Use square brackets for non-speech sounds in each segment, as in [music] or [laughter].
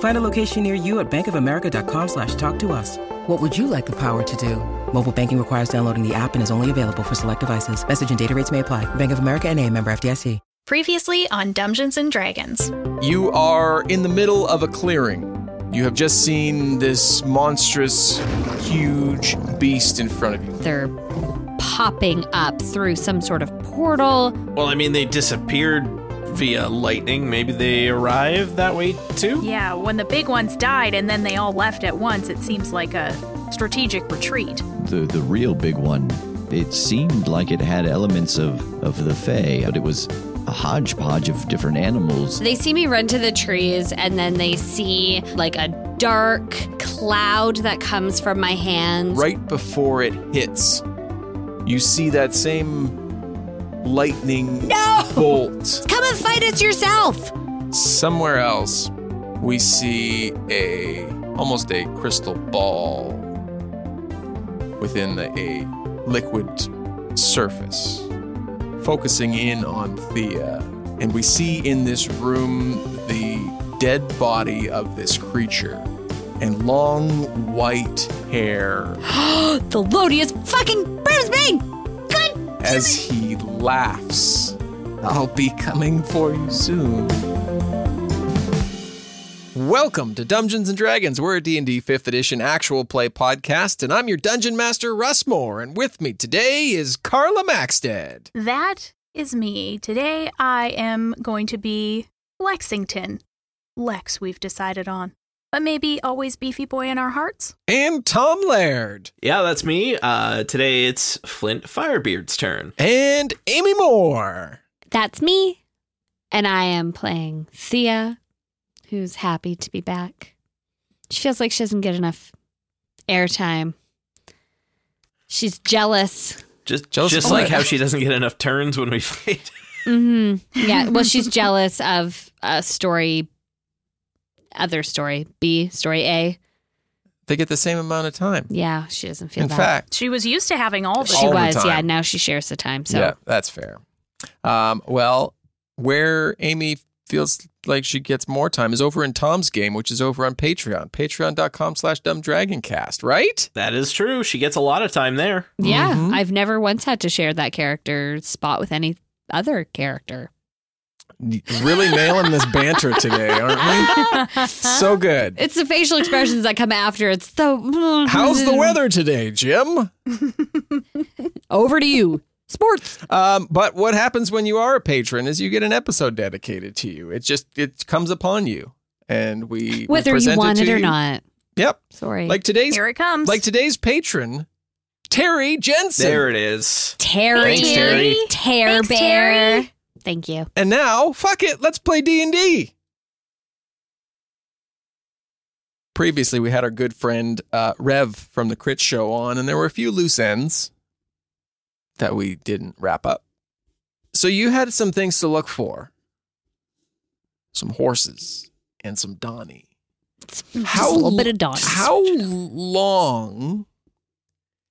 Find a location near you at bankofamerica.com slash talk to us. What would you like the power to do? Mobile banking requires downloading the app and is only available for select devices. Message and data rates may apply. Bank of America and a member FDIC. Previously on Dungeons and Dragons. You are in the middle of a clearing. You have just seen this monstrous, huge beast in front of you. They're popping up through some sort of portal. Well, I mean, they disappeared via lightning. Maybe they arrived that way too? Yeah, when the big ones died and then they all left at once, it seems like a strategic retreat. The the real big one, it seemed like it had elements of, of the Fae, but it was a hodgepodge of different animals. They see me run to the trees and then they see like a dark cloud that comes from my hands. Right before it hits, you see that same lightning No! bolt. Come and fight us yourself. Somewhere else, we see a almost a crystal ball within the, a liquid surface, focusing in on Thea. And we see in this room the dead body of this creature and long white hair [gasps] the Lodius fucking Brimsbane! Good! as he laughs. I'll be coming for you soon. Welcome to Dungeons and Dragons. We're a D&D 5th edition actual play podcast and I'm your dungeon master Russ Moore and with me today is Carla Maxted. That is me. Today I am going to be Lexington. Lex, we've decided on. But maybe always beefy boy in our hearts? And Tom Laird. Yeah, that's me. Uh, today it's Flint Firebeard's turn. And Amy Moore. That's me. And I am playing Thea, who's happy to be back. She feels like she doesn't get enough airtime. She's jealous. Just, Jealous just like what? how she doesn't get enough turns when we [laughs] fight. hmm Yeah. Well, she's [laughs] jealous of a story, other story, B, story A. They get the same amount of time. Yeah, she doesn't feel In that. fact, She was used to having all the she all the was. Yeah. time. Now she shares the time. So yeah, that's fair. Um, well, where Amy feels like she gets more time is over in Tom's game, which is over on Patreon. Patreon.com slash dumbdragoncast, right? that is true. She gets a lot of time there. yeah, Mhm. I've never once had to share that character spot with any other character. Really nailing this banter today, aren't we? [laughs] So good. It's the facial expressions that come after. It's the How's the weather today, Jim? [laughs] Over to you. Sports. Um, but what happens when you are a patron is you get an episode dedicated to you. It just it comes upon you, and we we Whether you present want to it or you. not. Yep, Sorry. like today's Here it comes. like today's patron, Terry Jensen. There it is. Terry. Thanks, Terry. Tear Thanks, Bear. Terry. Thank you. And now, fuck it, let's play D and D. Previously, we had our good friend uh, Rev from the Crit Show on, and there were a few loose ends that we didn't wrap up. So you had some things to look for, some horses and some Donnie. Just a little bit of dawn. How long,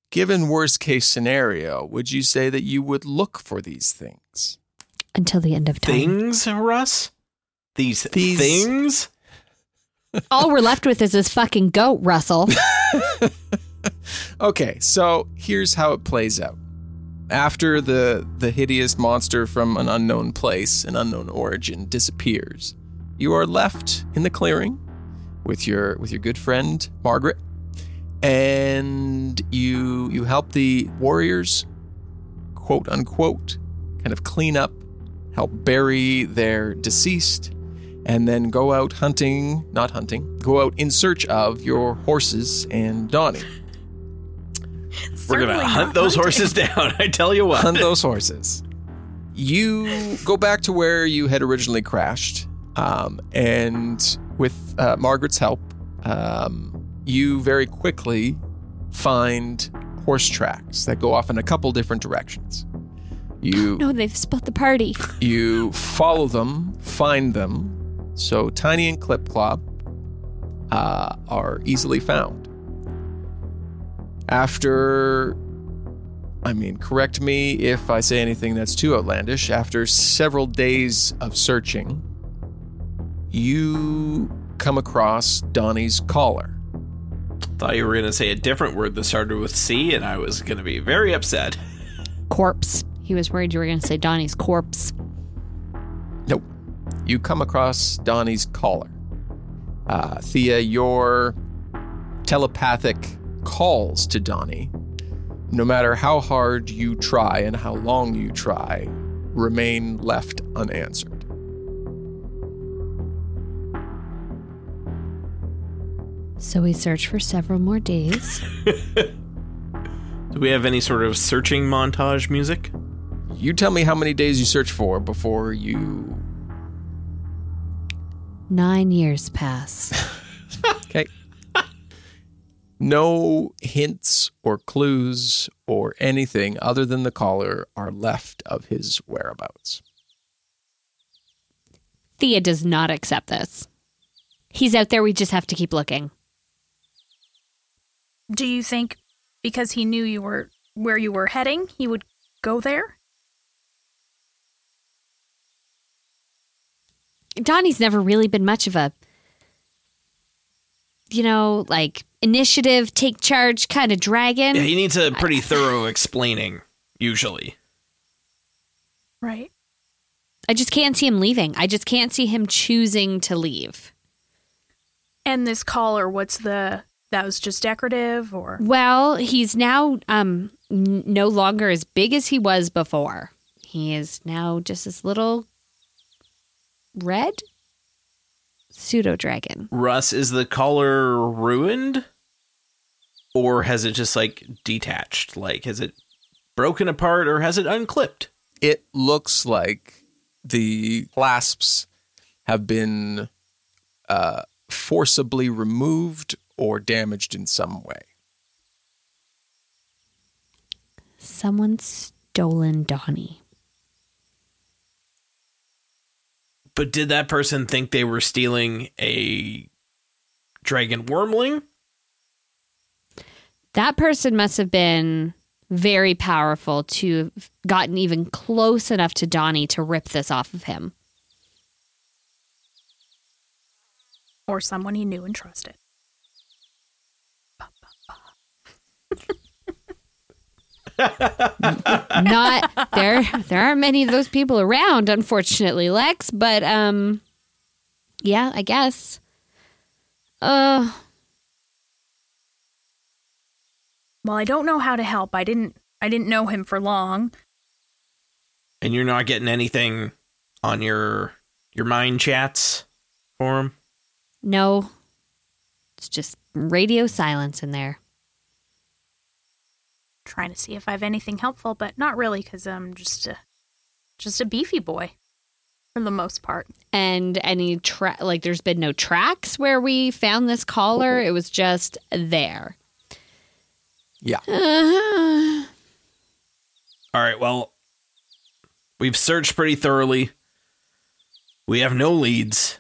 given worst case scenario, would you say that you would look for these things? Until the end of time. Things, Russ? These, These- things? All we're left with is this fucking goat, Russell. [laughs] Okay, so here's how it plays out. After the the hideous monster from an unknown place, an unknown origin disappears, you are left in the clearing with your with your good friend Margaret, and you you help the warriors quote unquote kind of clean up, help bury their deceased, and then go out hunting, not hunting, go out in search of your horses and Donnie. We're gonna hunt those hunting. horses [laughs] down. I tell you what. Hunt those horses. You go back to where you had originally crashed, um, and with uh, Margaret's help, um, you very quickly find horse tracks that go off in a couple different directions. You No, they've split the party. you follow them, find them. So Tiny and Clip Clop uh, are easily found. After, I mean, correct me if I say anything that's too outlandish. After several days of searching, you come across Donnie's collar. Thought you were gonna say a different word that started with C, and I was gonna be very upset. Corpse. He was worried you were going to say Donnie's corpse. Nope. You come across Donnie's collar. Uh, Thea, your telepathic calls to Donnie, no matter how hard you try and how long you try, remain left unanswered. So we search for several more days. [laughs] Do we have any sort of searching montage music? You tell me how many days you search for before you. Nine years pass. [laughs] Okay. No hints or clues or anything other than the collar are left of his whereabouts. Thea does not accept this. He's out there. We just have to keep looking. Do you think because he knew you were where you were heading, he would go there? Donnie's never really been much of a, you know, like initiative, take charge kind of dragon. Yeah, he needs a pretty [laughs] thorough explaining, usually. Right. I just can't see him leaving. I just can't see him choosing to leave. And this collar, what's the that was just decorative or Well, he's now um n- no longer as big as he was before. He is now just this little red pseudo dragon. Russ, is the collar ruined? Or has it just like detached? Like, has it broken apart or has it unclipped? it looks like the clasps have been uh, forcibly removed or damaged in some way. Someone's stolen Donnie. But did that person think they were stealing a dragon wyrmling? That person must have been very powerful to have gotten even close enough to Donnie to rip this off of him. or someone he knew and trusted? Not there there aren't many of those people around, unfortunately, Lex, but um yeah, I guess. Uh Well, I don't know how to help. I didn't I didn't know him for long. And you're not getting anything on your your mind chats for him? no. It's just radio silence in there. Trying to see if I have anything helpful, but not really cuz I'm just a just a beefy boy for the most part. And any tra- like there's been no tracks where we found this collar. It was just there. Yeah. Uh-huh. All right, well, we've searched pretty thoroughly. We have no leads.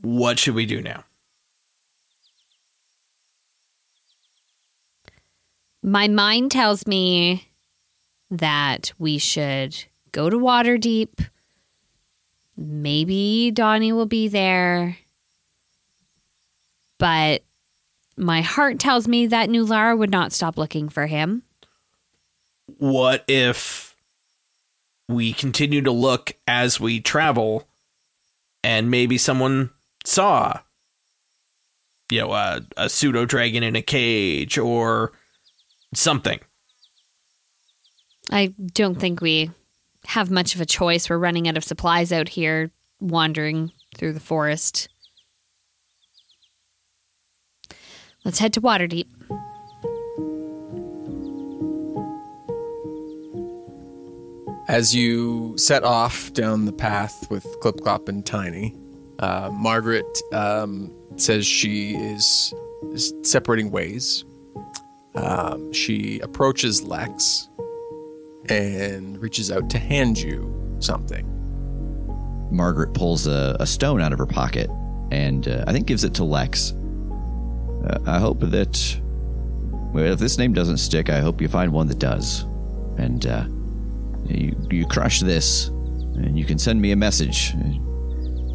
What should we do now? My mind tells me that we should go to Waterdeep. Maybe Donnie will be there. But my heart tells me that New Lara would not stop looking for him. What if we continue to look as we travel and maybe someone saw you know a, a pseudo dragon in a cage or something I don't think we have much of a choice. We're running out of supplies out here, wandering through the forest. Let's head to Waterdeep. As you set off down the path with Clip Clop and Tiny, uh, Margaret um, says she is, is separating ways. Um, she approaches Lex and reaches out to hand you something. Margaret pulls a, a stone out of her pocket and uh, I think gives it to Lex. Uh, I hope that, well, if this name doesn't stick, I hope you find one that does. And uh, you, you crush this, and you can send me a message.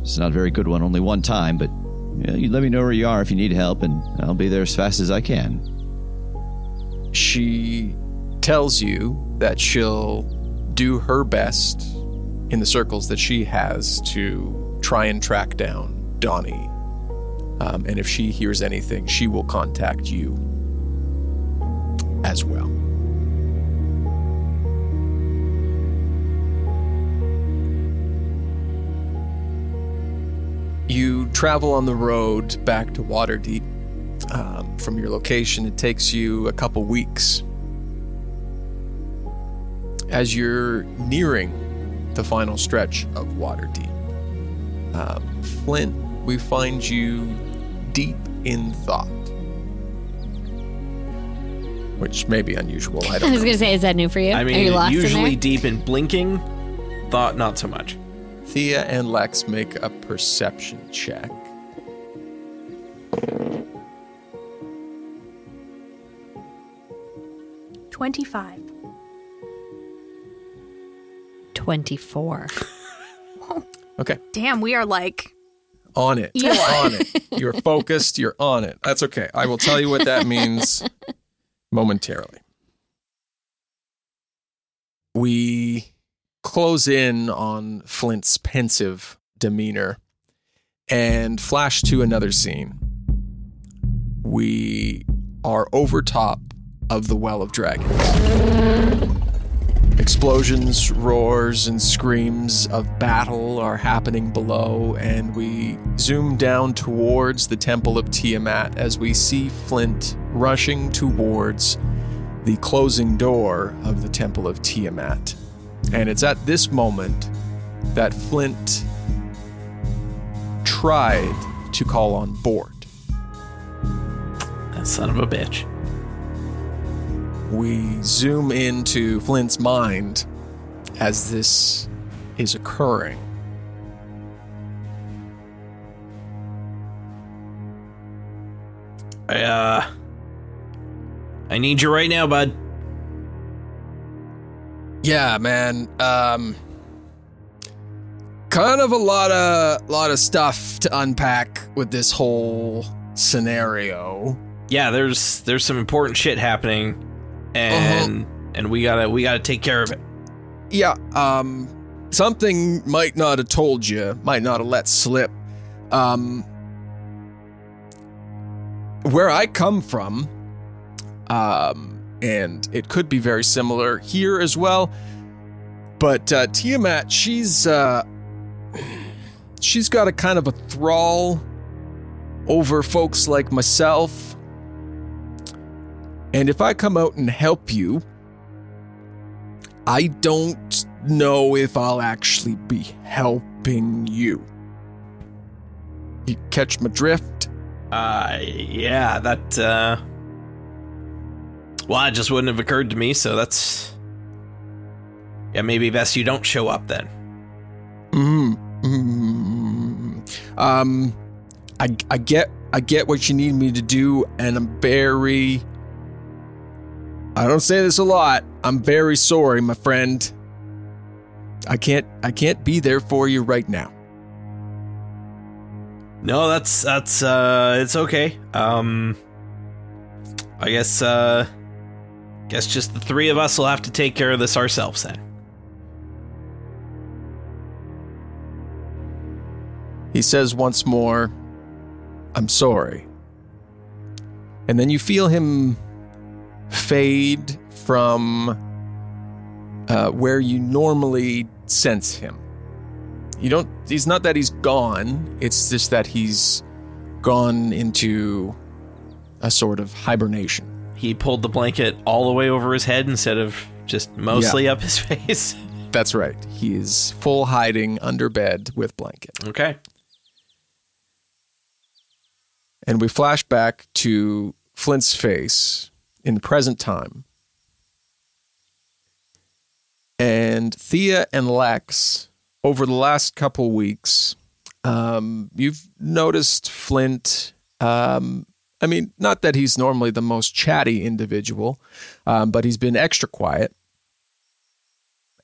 It's not a very good one, only one time, but you, know, you let me know where you are if you need help, and I'll be there as fast as I can. She tells you that she'll do her best in the circles that she has to try and track down Donnie. Um, and if she hears anything, she will contact you as well. You travel on the road back to Waterdeep. Um, from your location, it takes you a couple weeks. As you're nearing the final stretch of Waterdeep, um, Flint, we find you deep in thought. Which may be unusual. I [laughs] I don't was know. going to say, is that new for you? I Are you mean, lost usually there? deep in blinking, thought not so much. Thea and Lex make a perception check. Twenty-five. 24. [laughs] Okay. Damn, we are like On it. Eli. [laughs] on it. You're focused. You're on it. That's okay. I will tell you what that means [laughs] momentarily. We close in on Flint's pensive demeanor and flash to another scene. We are over top of the Well of Dragons. Explosions, roars, and screams of battle are happening below, and we zoom down towards the Temple of Tiamat as we see Flint rushing towards the closing door of the Temple of Tiamat. And it's at this moment that Flint tried to call on board. That son of a bitch. We zoom into Flint's mind as this is occurring. I, uh. I need you right now, bud. Yeah, man. Um kind of a lot of lot of stuff to unpack with this whole scenario. Yeah, there's there's some important shit happening, and and we gotta we gotta take care of it. Yeah, um something might not have told you, might not have let slip. Um where I come from, um and it could be very similar here as well. But uh Tiamat, she's uh she's got a kind of a thrall over folks like myself. And if I come out and help you, I don't know if I'll actually be helping you. You catch my drift? Uh, yeah, that, uh. Well, it just wouldn't have occurred to me, so that's. Yeah, maybe best you don't show up then. Mm. mm Um, I I get I get what you need me to do, and I'm very. I don't say this a lot. I'm very sorry, my friend. I can't I can't be there for you right now. No, that's that's uh it's okay. Um I guess uh guess just the three of us will have to take care of this ourselves then. He says once more, I'm sorry. And then you feel him fade from uh, where you normally sense him. You don't. He's not that he's gone. It's just that he's gone into a sort of hibernation. He pulled the blanket all the way over his head instead of just mostly up his [laughs] face. That's right. He is full hiding under bed with blanket. okay. And we flash back to Flint's face in the present time. And Thea and Lex, over the last couple weeks, um, you've noticed Flint. Um, I mean, not that he's normally the most chatty individual, um, but he's been extra quiet.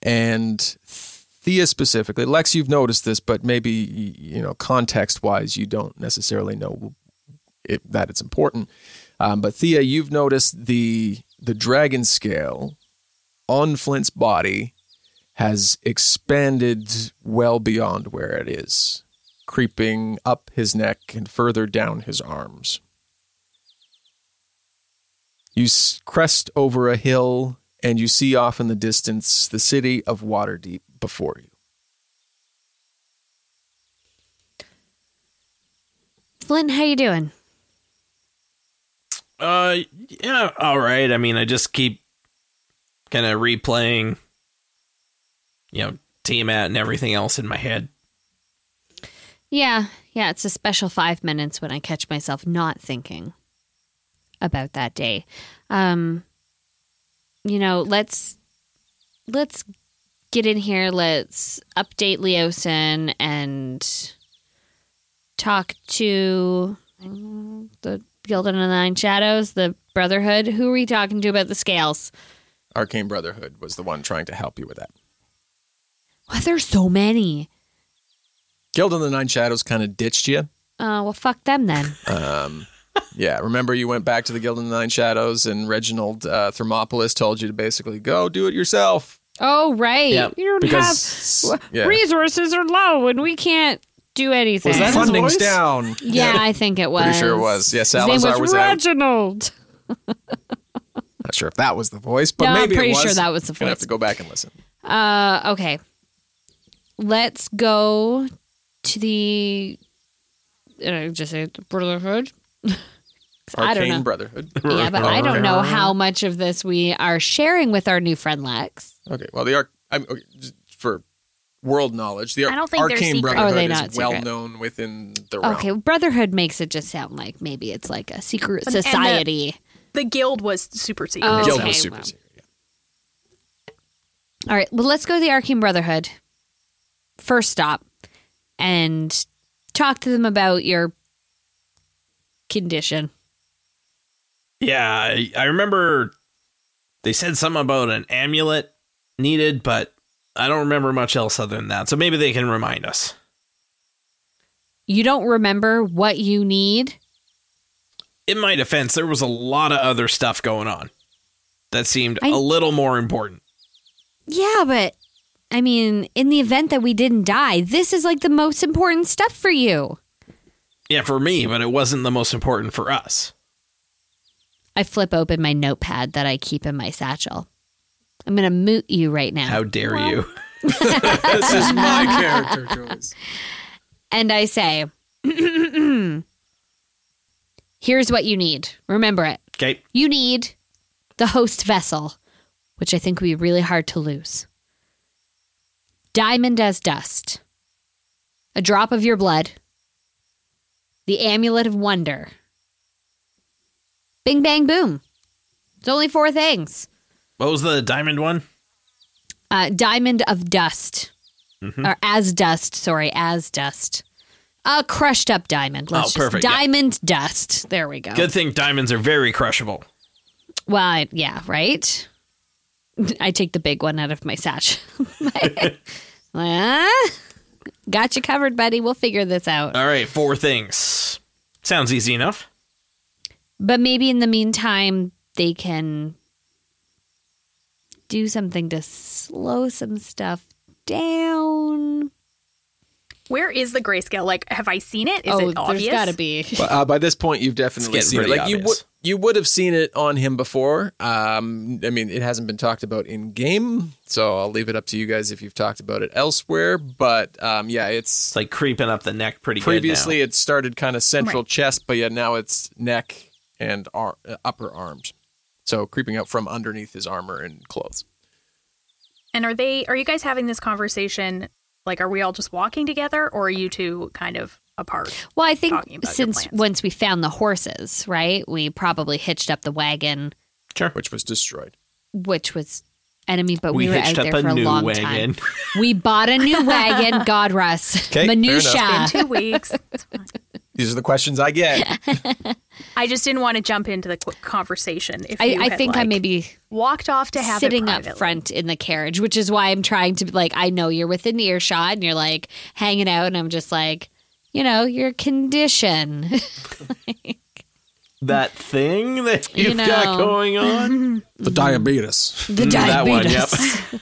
And Thea specifically, Lex, you've noticed this, but maybe you know, context-wise, you don't necessarily know it, that it's important. Um, but Thea, you've noticed the the dragon scale on Flint's body has expanded well beyond where it is, creeping up his neck and further down his arms. You crest over a hill and you see off in the distance the city of Waterdeep before you. Flint, how you doing? Uh, yeah, all right. I mean, I just keep kind of replaying, you know, Tiamat and everything else in my head. Yeah, yeah, it's a special five minutes when I catch myself not thinking about that day. Um, you know, let's let's get in here. Let's update Leosin and talk to the Guild of the Nine Shadows, the Brotherhood. Who are we talking to about the scales? Arcane Brotherhood was the one trying to help you with that. Why there's so many? Guild of the Nine Shadows kind of ditched you. Uh, well, fuck them then. Um, yeah, remember you went back to the Guild of the Nine Shadows, and Reginald uh, Thermopolis told you to basically go do it yourself. Oh, right. Yeah, you don't because- have yeah. resources are low, and we can't do anything. Was that his Funding's voice? down. yeah, I think it was. Pretty sure it was. Yeah, His name Salazar was, was out. Reginald. [laughs] Not sure if that was the voice, but No, I'm maybe it pretty was. sure that was the Gonna have voice. to go back and listen. Uh, okay. Let's go to the. Uh, just say the Brotherhood. [laughs] I don't Arcane know. Brotherhood. [laughs] Yeah, but I don't know how much of this we are sharing with our new friend Lex. Okay, well, the Arc. I'm okay, just for world knowledge. The I don't think they're Arcane. Oh, Brotherhood Oh, they is not well known within the realm. Okay, Brotherhood makes it just sound like maybe it's like a secret And- and the- society. The guild was super secret. Oh, Guild okay, was super well. secret. Yeah. All right, well, let's go to the Arcane Brotherhood. First stop, and talk to them about your condition. Yeah, I, I remember they said something about an amulet needed, but I don't remember much else other than that. So maybe they can remind us. You don't remember what you need? In my defense, there was a lot of other stuff going on that seemed I- a little more important. Yeah, but I mean, in the event that we didn't die, this is like the most important stuff for you. Yeah, for me, but it wasn't the most important for us. I flip open my notepad that I keep in my satchel. I'm going to moot you right now. How dare you? [laughs] this is my character choice. and I say, [clears throat] here's what you need. Remember it. Okay. You need the host vessel, which I think would be really hard to lose. Diamond as dust, a drop of your blood, the amulet of wonder. Bing, bang, boom. It's only four things. What was the diamond one? Uh, diamond of dust, or as dust. Sorry, as dust. A crushed up diamond. Let's Oh, just- perfect, yeah. Diamond dust. There we go. Good thing diamonds are very crushable. Well, yeah, right. I take the big one out of my satch. [laughs] [laughs] Got you covered, buddy. We'll figure this out. All right, four things. Sounds easy enough. But maybe in the meantime, they can do something to slow some stuff down. Where is the grayscale? Like, have I seen it? Is oh, it obvious? there's got to be. But, uh, by this point, you've definitely seen it. pretty Like you obvious. would, you would have seen it on him before. Um, I mean, it hasn't been talked about in game, so I'll leave it up to you guys if you've talked about it elsewhere. But um, yeah, it's It's like creeping up the neck pretty previously good it started kind of central Right. chest, but yeah, now it's neck and ar- uh, upper arms. So creeping up from underneath his armor and clothes. And are they are you guys having this conversation like are we all just walking together or are you two kind of apart? Well, I think talking about your since once we found the horses, right, we probably hitched up the wagon, Sure. which was destroyed. which was enemy, but we, We were out hitched up there a for a new long wagon. time. We bought a new [laughs] wagon. God, Russ. Okay, Minutia. enough. In two weeks. It's fine. These are the questions I get. [laughs] I just didn't want to jump into the conversation. If I, I had, think I like, maybe walked off to have sitting it up front in the carriage, which is why I'm trying to like. I know you're within earshot and you're like hanging out, and I'm just like, you know, your condition. [laughs] like, that thing that You you've got going on. [laughs] the diabetes. the Mm, that one, yep.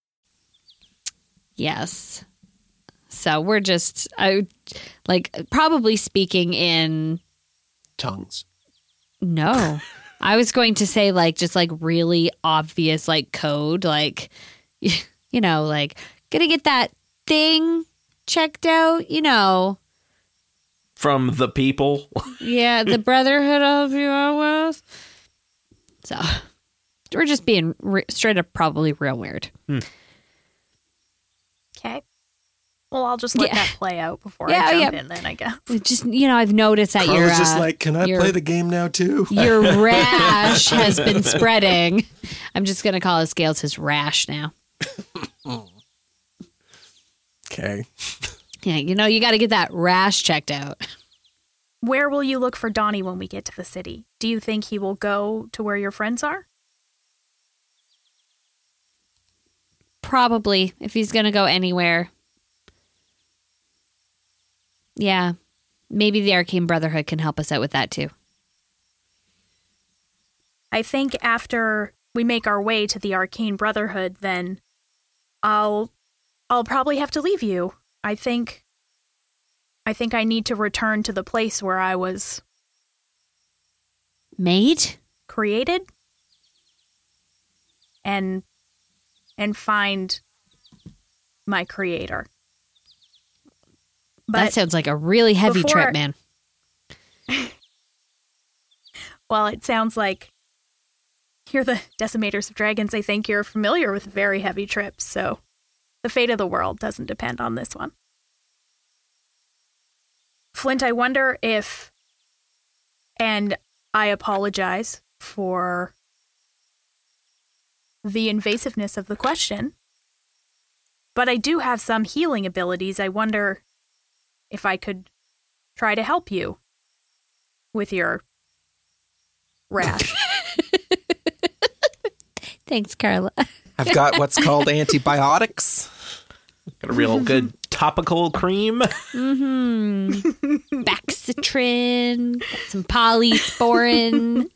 Yes. So we're just, I like probably speaking in Tongues. no. [laughs] I was going to say like just like really obvious like code, like [laughs] you know, like gonna get that thing checked out, you know. From the people. Yeah, the [laughs] Brotherhood of US. So we're just being re- straight up probably real weird. Okay. Well, I'll just let Yeah. that play out before Yeah, I jump yeah. in then, I guess. Just you know, I've noticed that I your was just uh, like, can I your- play the game now too? [laughs] Your [laughs] rash has been spreading. I'm just gonna call it Scales his rash now. Okay. Yeah, you know, you got to get that rash checked out. Where will you look for Donnie when we get to the city? Do you think he will go to where your friends are? Probably, if he's gonna go anywhere. Yeah, maybe the Arcane Brotherhood can help us out with that too. I think after we make our way to the Arcane Brotherhood, then I'll I'll probably have to leave you. I think I think I need to return to the place where I was made, created and and find my creator. That sounds like a really heavy before- trip, man. [laughs] well, it sounds like you're the decimators of dragons. I think you're familiar with very heavy trips, so the fate of the world doesn't depend on this one. Flint, I wonder if, and I apologize for the invasiveness of the question, but I do have some healing abilities. I wonder if I could try to help you with your rash. [laughs] Thanks, Carla. I've got what's called [laughs] antibiotics. Got a real good topical cream. Mm-hmm. Baxitrin, some polysporin,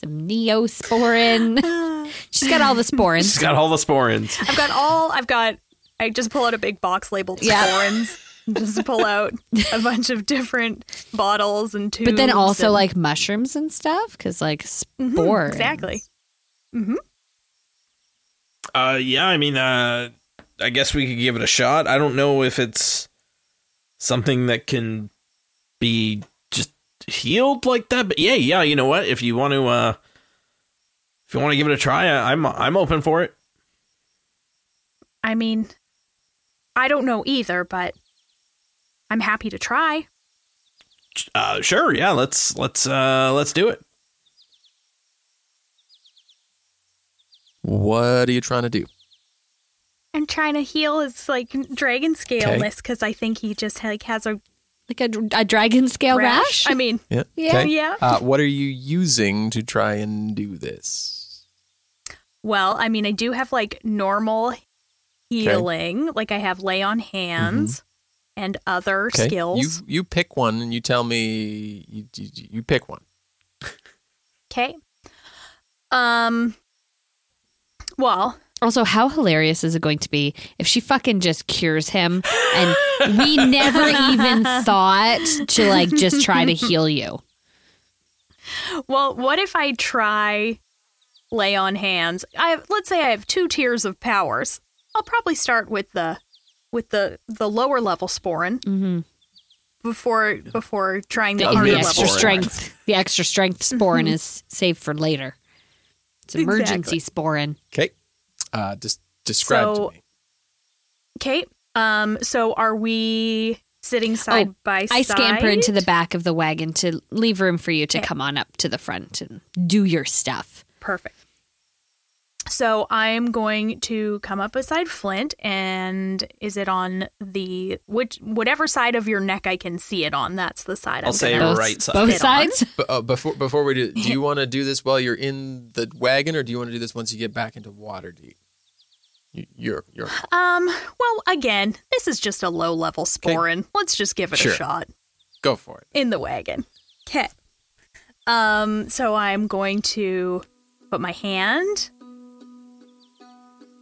some neosporin. [laughs] She's got all the sporins. She's got all the sporins. I've got all. I've got. I just pull out a big box labeled Yeah. sporins. Just pull out a bunch of different bottles and tubes. But then also and- like mushrooms and stuff, because like spores. exactly. Uh, yeah, I mean, uh, I guess we could give it a shot. I don't know if it's something that can be just healed like that, but yeah, yeah. You know what? If you want to, uh, if you want to give it a try, I, I'm I'm open for it. I mean, I don't know either, but I'm happy to try. Uh, sure, yeah. Let's let's uh let's do it. What are you trying to do? I'm trying to heal his like dragon scaleness because I think he just like has a Like a, a dragon scale rash? I mean, Yeah. Yeah. Okay. Yeah. Uh, what are you using to try and do this? well, I mean, I do have like normal healing. Like I have lay on hands and other Okay. skills. You you pick one and you tell me you you, you pick one. Okay. Um. Well, Also, how hilarious is it going to be if she fucking just cures him and we never even [laughs] thought to like just try to [laughs] heal you? well, what if I try lay on hands? I have, let's say I have two tiers of powers. I'll probably start with the with the the lower level sporin Mm-hmm. before before trying the, The And the mid level extra sporin. strength, the extra strength sporin is saved for later. It's emergency Exactly. sporin. Okay. Uh, just describe So- to me. Okay. Um. So are we sitting side Oh, by I side? I scamper into the back of the wagon to leave room for you to Okay. come on up to the front and do your stuff. Perfect. So I'm going to come up beside Flint, and is it on the which whatever side of your neck I can see it on? That's the side I'll I'm say gonna- Your Both, right side. both sides. But, uh, before before we do, do you [laughs] want to do this while you're in the wagon, or do you want to do this once you get back into Waterdeep? You, you're you're Um. Well, again, this is just a low level sporin. Let's just give it Sure. a shot go for it. in the wagon. Okay. Um. So I'm going to put my hand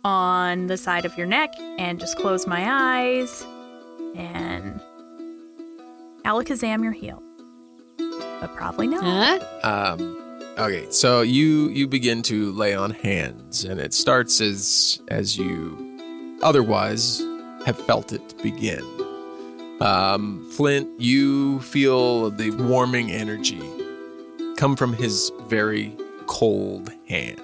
on the side of your neck and just close my eyes and alakazam your heel. But probably not. Huh? Um, okay, so you you begin to lay on hands, and it starts as as you otherwise have felt it begin. Um, Flint, you feel the warming energy come from his very cold hand.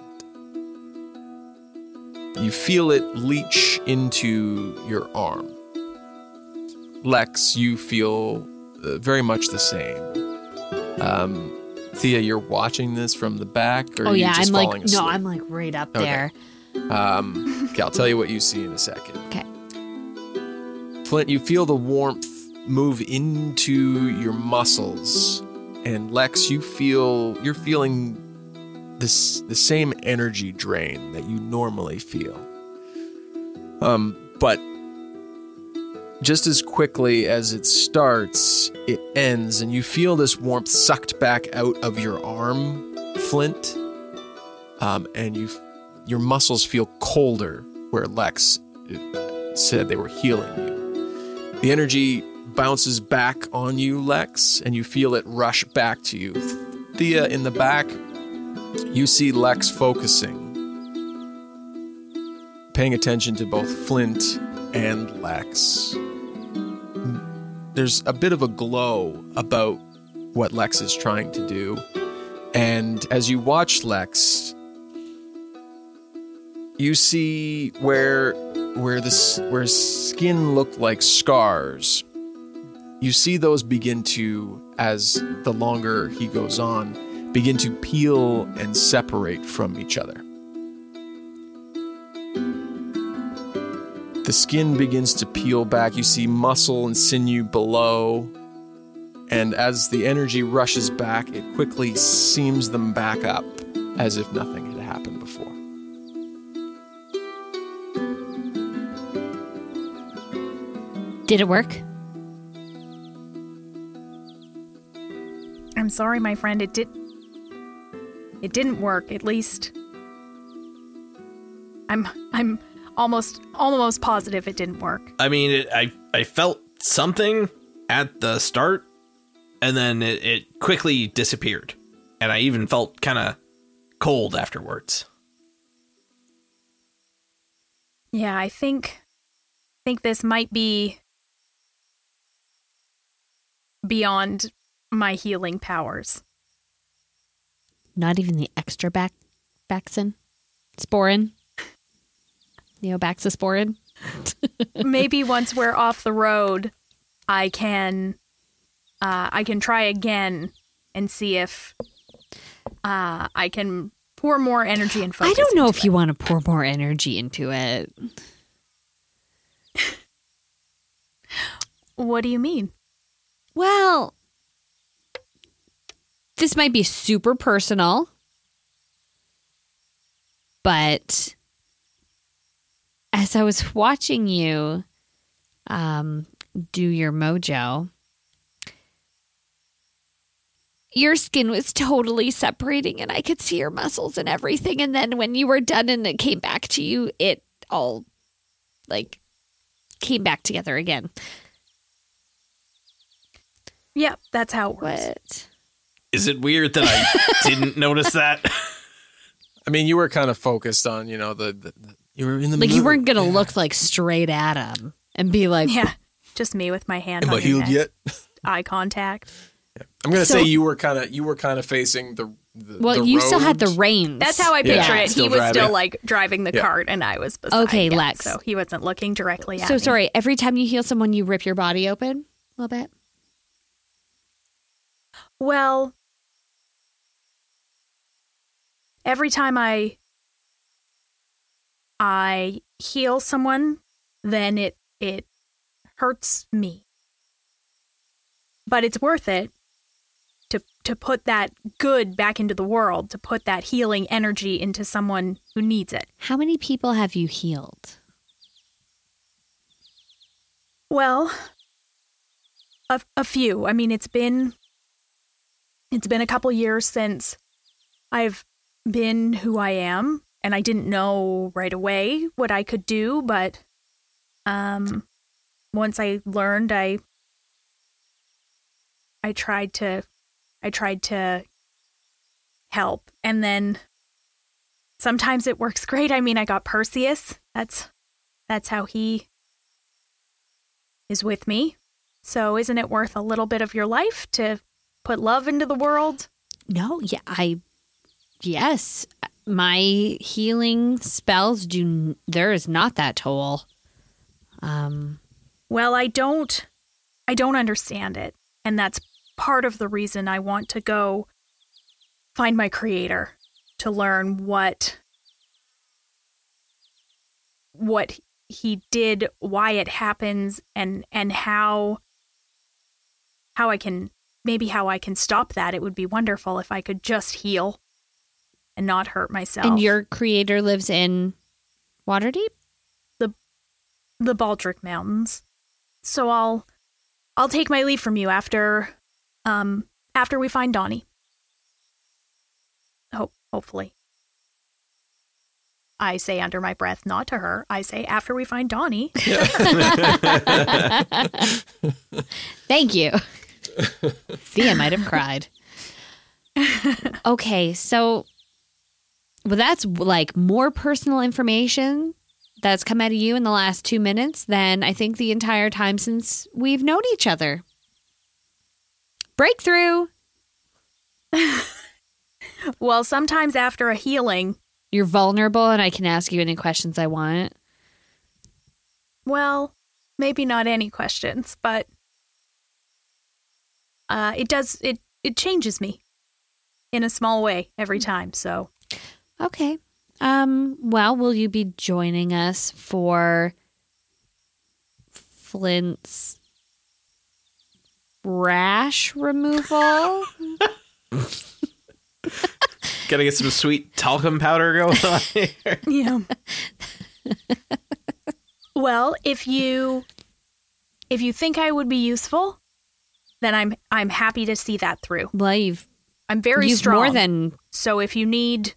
You feel it leach into your arm. Lex, you feel uh, very much the same. Um, Thea, you're watching this from the back, or Oh are you yeah, just I'm like falling no. I'm like right up Okay. there. Um, okay, I'll tell you what you see in a second. Okay. Flint, you feel the warmth move into your muscles, and Lex, you feel you're feeling this the same energy drain that you normally feel. Um, but just as quickly as it starts, it ends, and you feel this warmth sucked back out of your arm, Flint. Um, and you, your muscles feel colder where Lex uh, said they were healing you. The energy bounces back on you, Lex, and you feel it rush back to you. Thea, in the back, you see Lex focusing, paying attention to both Flint and Lex. There's a bit of a glow about what Lex is trying to do. And as you watch Lex, you see where where this where his skin looked like scars. You see those begin to, as the longer he goes on, begin to peel and separate from each other. The skin begins to peel back. You see muscle and sinew below. And as the energy rushes back, it quickly seams them back up as if nothing had happened before. Did it work? I'm sorry, my friend. It did. It didn't work. At least. I'm. I'm almost almost positive it didn't work. I mean, it, I I felt something at the start, and then it, it quickly disappeared, and I even felt kind of cold afterwards. Yeah, I think. Think this might be beyond my healing powers. Not even the extra back Baxin? Sporin? Neobaxosporin? [laughs] Maybe once we're off the road, I can uh, I can try again and see if uh, I can pour more energy and focus. I don't know if you want to pour more energy into it. it. [laughs] What do you mean? Well, this might be super personal, but as I was watching you um, do your mojo, your skin was totally separating and I could see your muscles and everything. And then when you were done and it came back to you, it all like came back together again. Yep, that's how it works. What? Is it weird that I [laughs] didn't notice that? I mean, you were kind of focused on, you know, the, the, the you were in the Like you weren't gonna look like straight at him and be like, Yeah, just me with my hand Am on I healed yet? [laughs] Eye contact. I'm gonna So- say you were kind of you were kind of facing the. the "Well, the you still had the reins." That's how I Yeah, picture it. still He was driving. still like driving the Yeah. cart, and I was beside. Okay, him, Lex. So he wasn't looking directly at So me. sorry. Every time you heal someone, you rip your body open a little bit. Well, every time I I heal someone, then it it hurts me. But it's worth it to to put that good back into the world, to put that healing energy into someone who needs it. How many people have you healed? Well, a, a few. I mean, it's been it's been a couple years since I've been who I am, and I didn't know right away what I could do, but um once I learned I I tried to I tried to help and then sometimes it works great. I mean, I got Perseus. That's that's how he is with me. So isn't it worth a little bit of your life to put love into the world? No, yeah, I yes, my healing spells do. There is not that toll. Um, Well, I don't I don't understand it. And that's part of the reason I want to go find my creator to learn what what he did, why it happens and and how how I can maybe how I can stop that. It would be wonderful if I could just heal and not hurt myself. and your creator lives in Waterdeep. the the Baldric Mountains. So I'll I'll take my leave from you after um after we find Donnie. Hope hopefully. I say under my breath, not to her. I say after we find Donnie. [laughs] [laughs] Thank you. [laughs] Thea might have cried. Okay, so well, that's like more personal information that's come out of you in the last two minutes than I think the entire time since we've known each other. Breakthrough. [laughs] well, sometimes after a healing, You're vulnerable, and I can ask you any questions I want. well, maybe not any questions, but uh it does it it changes me in a small way every time. So Okay. Um, well, will you be joining us for Flint's rash removal? [laughs] Gotta get some sweet talcum powder going on here. [laughs] Yeah. well, if you if you think I would be useful, then I'm I'm happy to see that through. well, you've, I'm very you've strong. more than so if you need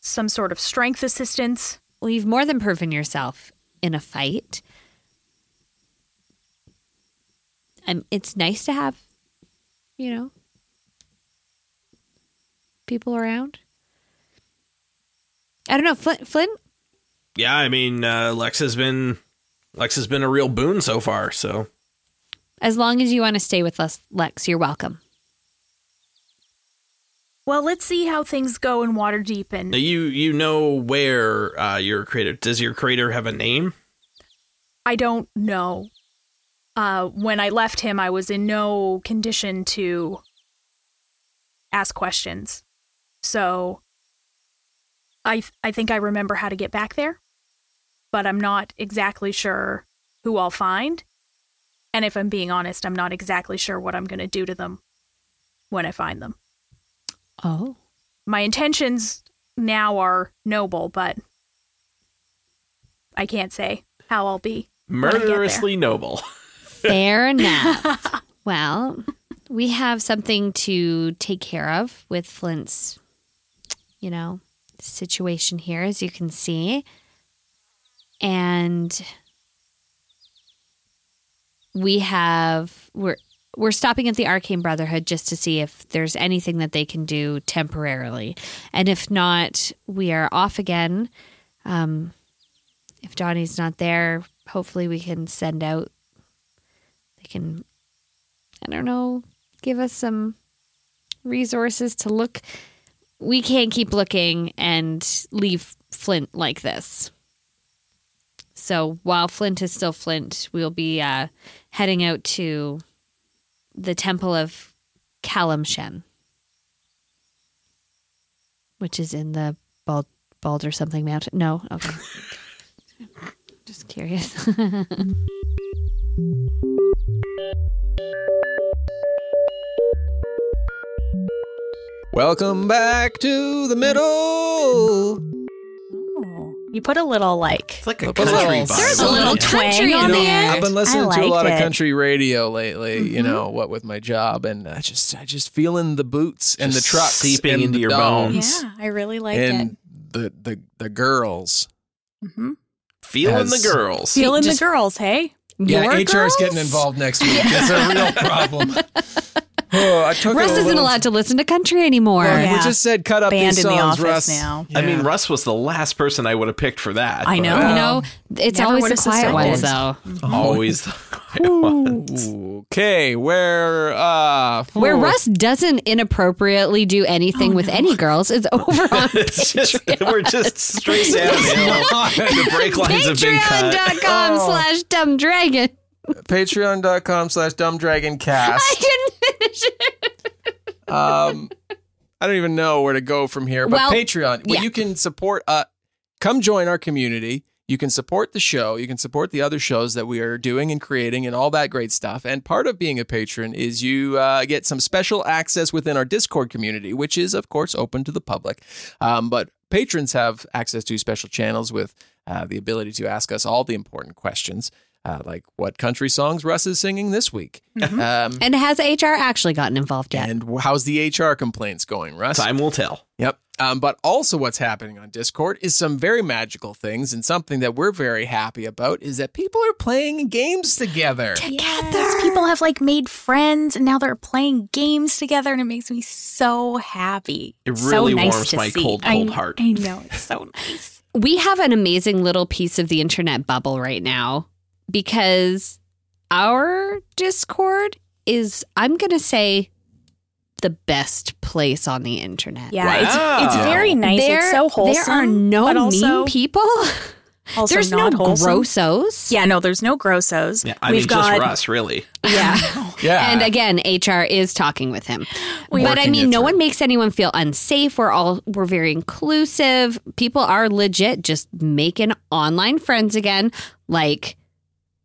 some sort of strength assistance, well, you've more than proven yourself in a fight. Um, it's nice to have, you know, people around. I don't know, Flint. Flint Yeah, I mean, uh, Lex has been Lex has been a real boon so far. So as long as you want to stay with us, Lex, you're welcome. Well, let's see how things go in Waterdeep and you you know where uh, your creator does your creator have a name? I don't know. Uh, when I left him, I was in no condition to ask questions. So I I think I remember how to get back there, but I'm not exactly sure who I'll find. And if I'm being honest, I'm not exactly sure what I'm going to do to them when I find them. Oh. My intentions now are noble, but I can't say how I'll be. when I get there. Murderously noble. [laughs] Fair enough. [laughs] well, we have something to take care of with Flint's, you know, situation here, as you can see. And we have we're we're stopping at the Arcane Brotherhood just to see if there's anything that they can do temporarily. And if not, we are off again. Um, if Donnie's not there, hopefully we can send out they can i don't know give us some resources to look we can't keep looking and leave flint like this so while flint is still flint we'll be uh, heading out to the temple of Calimshan, which is in the bald bald or something mountain. No okay. [laughs] Just curious. [laughs] Welcome back to the middle. You put a little like It's like a Put a country little- vibe. There's a little Yeah. twang on You know, the end. I've been listening I to a lot liked of country radio lately. You know what with my job, and I just I just feeling the boots and Just the trucks seeping and into your bones. Yeah, I really like and the the the girls. it. hmm Feeling Has- the girls. Feeling Just- the girls, hey? Yeah, Your HR is girls? getting involved next week. It's a real problem. [laughs] Oh, I took Russ isn't little- allowed to listen to country anymore. Well, Yeah. We just said cut up Banned these in the songs, Russ. now. I mean, Russ was the last person I would have picked for that. I but know. You know, it's Never always the would've quiet suspected. ones, though. [laughs] Always the quiet ones. Okay, where uh Where oh, Russ doesn't inappropriately do anything with any girls is over [laughs] on It's just, we're just straight downhill. the [laughs] brake lines have been cut. Patreon.com Oh. slash dumb dragon. patreon.com slash dumbdragoncast. I couldn't [laughs] um I don't even know where to go from here. But Well, Patreon, yeah. you can support uh come join our community. You can support the show. You can support the other shows that we are doing and creating and all that great stuff. And part of being a patron is you uh, get some special access within our Discord community, which is, of course, open to the public. Um, but patrons have access to special channels with uh, the ability to ask us all the important questions, uh, like what country songs Russ is singing this week. Um, And has HR actually gotten involved yet? and how's the HR complaints going, Russ? Time will tell. Yep. Um, but also, what's happening on Discord is some very magical things, and something that we're very happy about is that people are playing games together. Yes, people have like made friends and now they're playing games together and it makes me so happy. It So really nice warms to my see. cold, I- cold heart. I know, it's so nice. we have an amazing little piece of the internet bubble right now because our Discord is, I'm going to say, the best place on the internet. Yeah, Wow. it's it's very nice. There, it's so wholesome. there are no but also, mean people. [laughs] also There's no wholesome. grossos. Yeah, no, there's no grossos. Yeah, I We've mean, got just Russ, really. yeah. Yeah. [laughs] And again, HR is talking with him. We- but I mean, no through. one makes anyone feel unsafe. We're all we're very inclusive. People are legit just making online friends again, like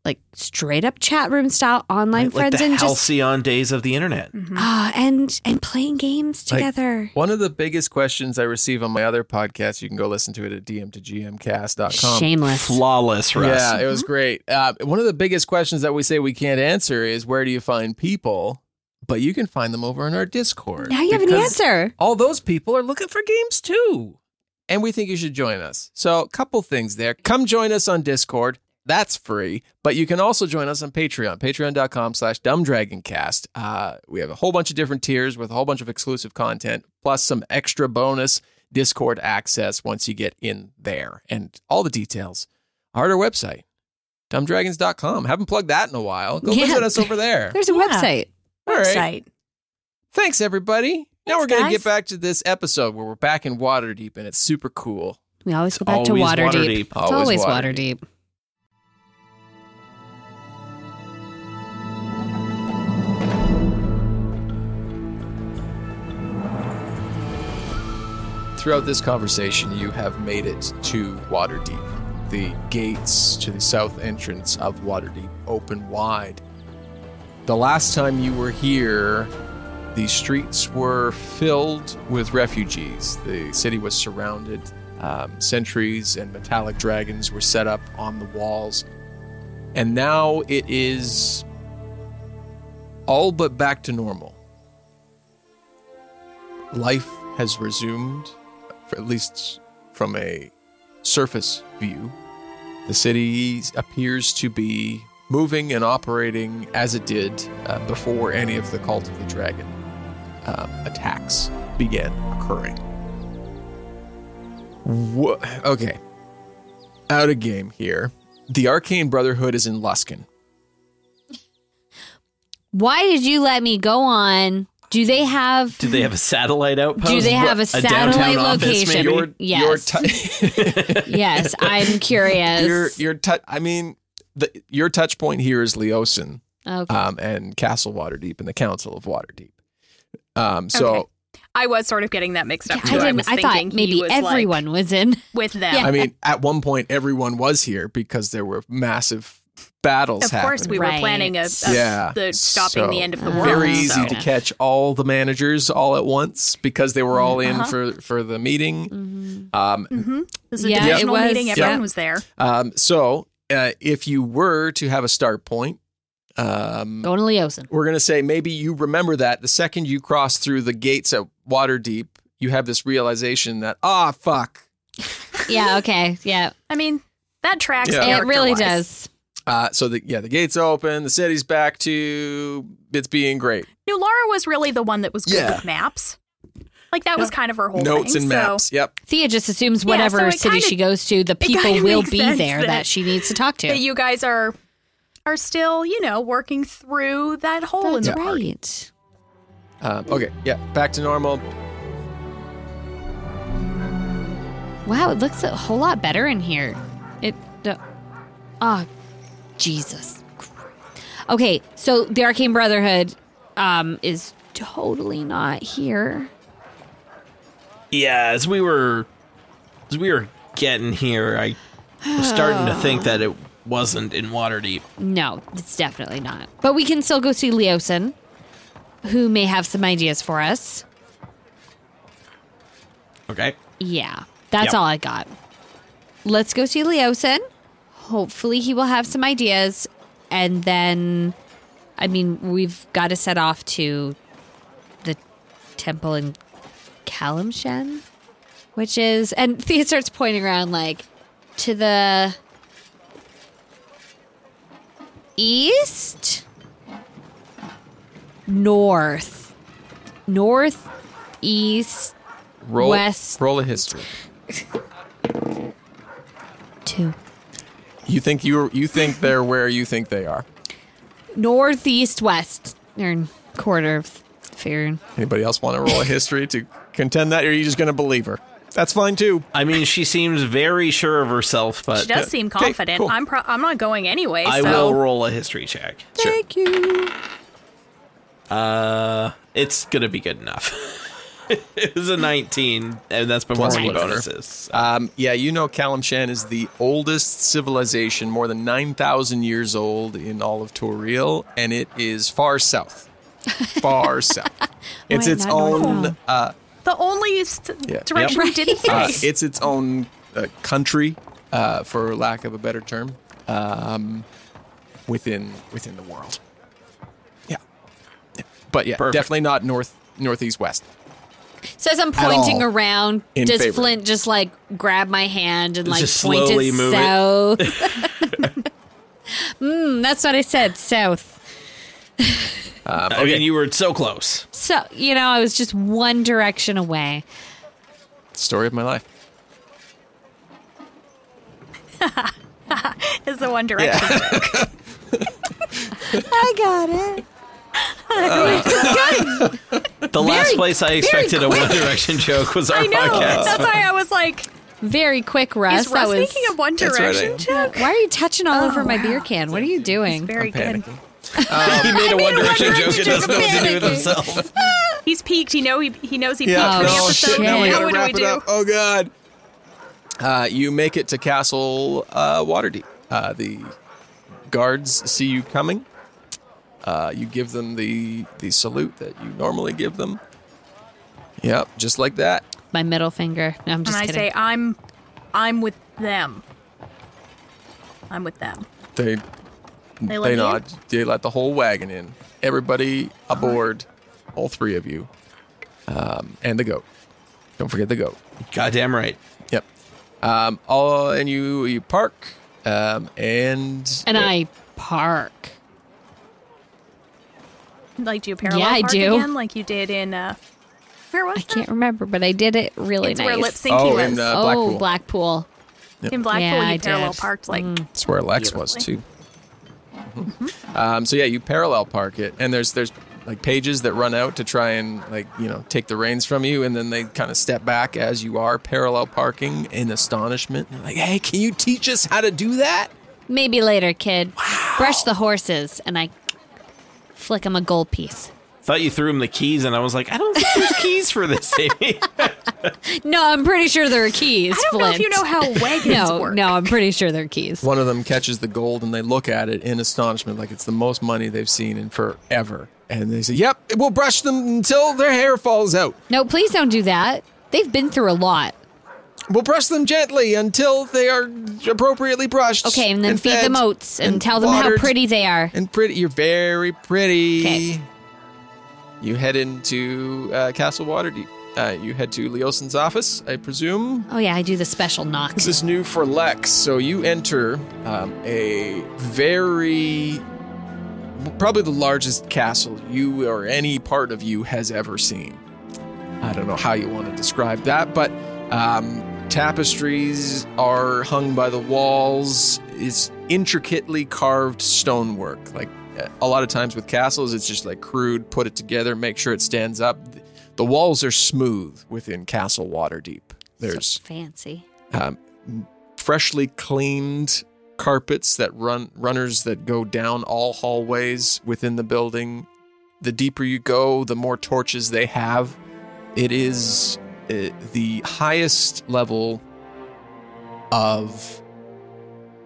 like straight up chat room style online like friends the and just halcyon days of the internet. ah and and playing games Like, together. One of the biggest questions I receive on my other podcast, you can go listen to it at dm2gmcast.com. Shameless. Flawless, Russ. Yeah, it was great. Uh, one of the biggest questions that we say we can't answer is where do you find people? But you can find them over in our Discord. Now you have an answer. All those people are looking for games too. And we think you should join us. So, a couple things there. Come join us on Discord. That's free. But you can also join us on Patreon, patreon.com slash dumbdragoncast. Uh, we have a whole bunch of different tiers with a whole bunch of exclusive content, plus some extra bonus Discord access once you get in there. And all the details are at our website, dumbdragons.com. Haven't plugged that in a while. Go Yeah. visit us over there. [laughs] There's a Yeah. website. All right. Website. Thanks, everybody. now Thanks, we're going to guys. get back to this episode where we're back in Waterdeep, and it's super cool. We always go back to Waterdeep. Waterdeep. It's Always always Waterdeep. Waterdeep. Throughout this conversation, you have made it to Waterdeep. The gates to the south entrance of Waterdeep open wide, the last time you were here, the streets were filled with refugees. The city was surrounded. Um, sentries and metallic dragons were set up on the walls. And now it is all but back to normal. Life has resumed, at least from a surface view. The city appears to be moving and operating as it did uh, before any of the Cult of the Dragon um, attacks began occurring. Okay. Out of game here. The Arcane Brotherhood is in Luskan. Why did you let me go on? Do they have? Do they have a satellite outpost? Do they have a downtown satellite location? maybe? Your, Yes. your [laughs] t- yes, I'm curious. your your tou- I mean, the, your touch point here is Leosin okay. um, and Castle Waterdeep and the Council of Waterdeep. Um, so Okay. I was sort of getting that mixed up I too. I, didn't. was I, thinking thought maybe he was like, everyone was in. with them. Yeah. I mean, at one point, everyone was here because there were massive battles. Of course, happening. we Right. were planning a, a yeah, the stopping So, the end of the world. Very so- easy to catch all the managers all at once because they were all in Uh-huh. for for the meeting. Mm-hmm. Um, Mm-hmm. It was a Yeah, it divisional was- meeting. Everyone yeah. was there. um, so, uh, if you were to have a start point, um, Going to Leosin. we're going to say maybe you remember that the second you cross through the gates at Waterdeep, you have this realization that, ah, fuck. Yeah. Okay. Yeah. I mean, that tracks. Yeah. It really does. Uh, so, the, yeah, the gates open, the city's back to it's being great. New Laura was really the one that was good Yeah. with maps. Like that was kind of her whole Notes thing. and so- maps. Yep. Thea just assumes Yeah, whatever so city kinda- she goes to, the people will be there that, that- she needs to talk to. that you guys are are still, you know, working through that hole in That's the party. right. Um, okay. Yeah. Back to normal. Wow, it looks a whole lot better in here. It. Uh, oh, Jesus. Okay, so the Arcane Brotherhood um, is totally not here. Yeah, as we were as we were getting here, I was starting to think that it wasn't in Waterdeep. No, it's definitely not. But we can still go see Leosin, who may have some ideas for us. Okay. Yeah, that's Yep. all I got. Let's go see Leosin. Hopefully, he will have some ideas. And then, I mean, we've got to set off to the temple in Calimshan, which is. And [laughs] Thea starts pointing around, like, to the east, north, north, east, Roll. West. Roll a history. two. You think you you think they're [laughs] where you think they are. northeast west or quarter of fair. Anybody else want to roll a history to contend that, or are you just going to believe her? That's fine too. I mean, she seems very sure of herself, but She does seem Okay, confident. cool. I'm pro- I'm not going anyway. I so will roll a history check. Thank you. Uh, it's gonna be good enough. [laughs] [laughs] it was a 19, and that's before Plus any one. bonuses. Um, yeah, you know Calimshan is the oldest civilization, more than 9,000 years old in all of Toril, and it is far south. Far [laughs] south. It's Wait, its not north at own uh, the only st- Yeah. direction Yep. you didn't say. uh, it's its own uh, country, uh, for lack of a better term, um, within within the world. Yeah, Yeah. but yeah, Perfect. definitely not north northeast west. So as I'm pointing around, in does favor. Flint just like grab my hand and like Just point slowly it move it. south? [laughs] Hmm, that's what I said, south. Um, I mean, you were so close. So you know, I was just one direction away. Story of my life. [laughs] Is the one direction. [laughs] I got it. The last Very- place I expected a. One Direction joke was our I know. podcast. That's why I was like, Very quick, Russ. is Russ that was. making a One That's right, Direction joke? Why are you touching all Oh, over my wow. beer can? What are you doing? Very I'm good. panicking. [laughs] he made a One a One Direction joke and doesn't know what to do with himself. [laughs] He's peaked. He know he he knows he Yeah, peaked Oh, shit. now we gotta what do we it do? up. Oh god. Uh, you make it to Castle uh, Waterdeep. Uh, the guards see you coming. Uh, you give them the the salute that you normally give them. Yep, just like that. My middle finger. No, I'm just and I kidding. say, I'm, I'm with them. I'm with them. They They let they you nod. They let the whole wagon in. Everybody aboard, all three of you, um, and the goat. Don't forget the goat. Goddamn right. Yep. Um, all and you you park, um, and and I park. Like, do you parallel Yeah, I do. again, like you did in uh, where was I that? can't remember, but I did it really it's nice. where lip syncing Oh, was. in, uh, oh, Blackpool. Blackpool. in Blackpool, Yeah, you I parallel did. parked like That's where Lex was Beautifully. too. Mhm. Um, so yeah, you parallel park it, and there's there's like pages that run out to try and like you know take the reins from you, and then they kind of step back as you are parallel parking in astonishment. They're like, hey, can you teach us how to do that? Maybe later, kid. Brush the horses, and I flick him a gold piece. Thought you threw him the keys, and I was like, I don't think there's keys for this, Amy. [laughs] [laughs] No, I'm pretty sure there are keys. I don't know if you know how wagons No, work. no, I'm pretty sure they're keys. One of them catches the gold, and they look at it in astonishment, like it's the most money they've seen in forever. And they say, "Yep, we'll brush them until their hair falls out. No, please don't do that. They've been through a lot. We'll brush them gently until they are appropriately brushed." Okay, and then feed them oats and, tell them how pretty they are. and pretty. You're very pretty. Okay. You head into uh, Castle Waterdeep. Uh, you head to Leosin's office, I presume. Oh yeah, I do the special knock. This is new for Lex. So you enter um, a very, probably the largest castle you or any part of you has ever seen. I don't know how you want to describe that, but um, tapestries are hung by the walls. It's intricately carved stonework. Like a lot of times with castles, it's just like crude, put it together, make sure it stands up. The walls are smooth within Castle Waterdeep. There's so fancy. um, freshly cleaned carpets that run runners that go down all hallways within the building. The deeper you go, the more torches they have. It is uh, the highest level of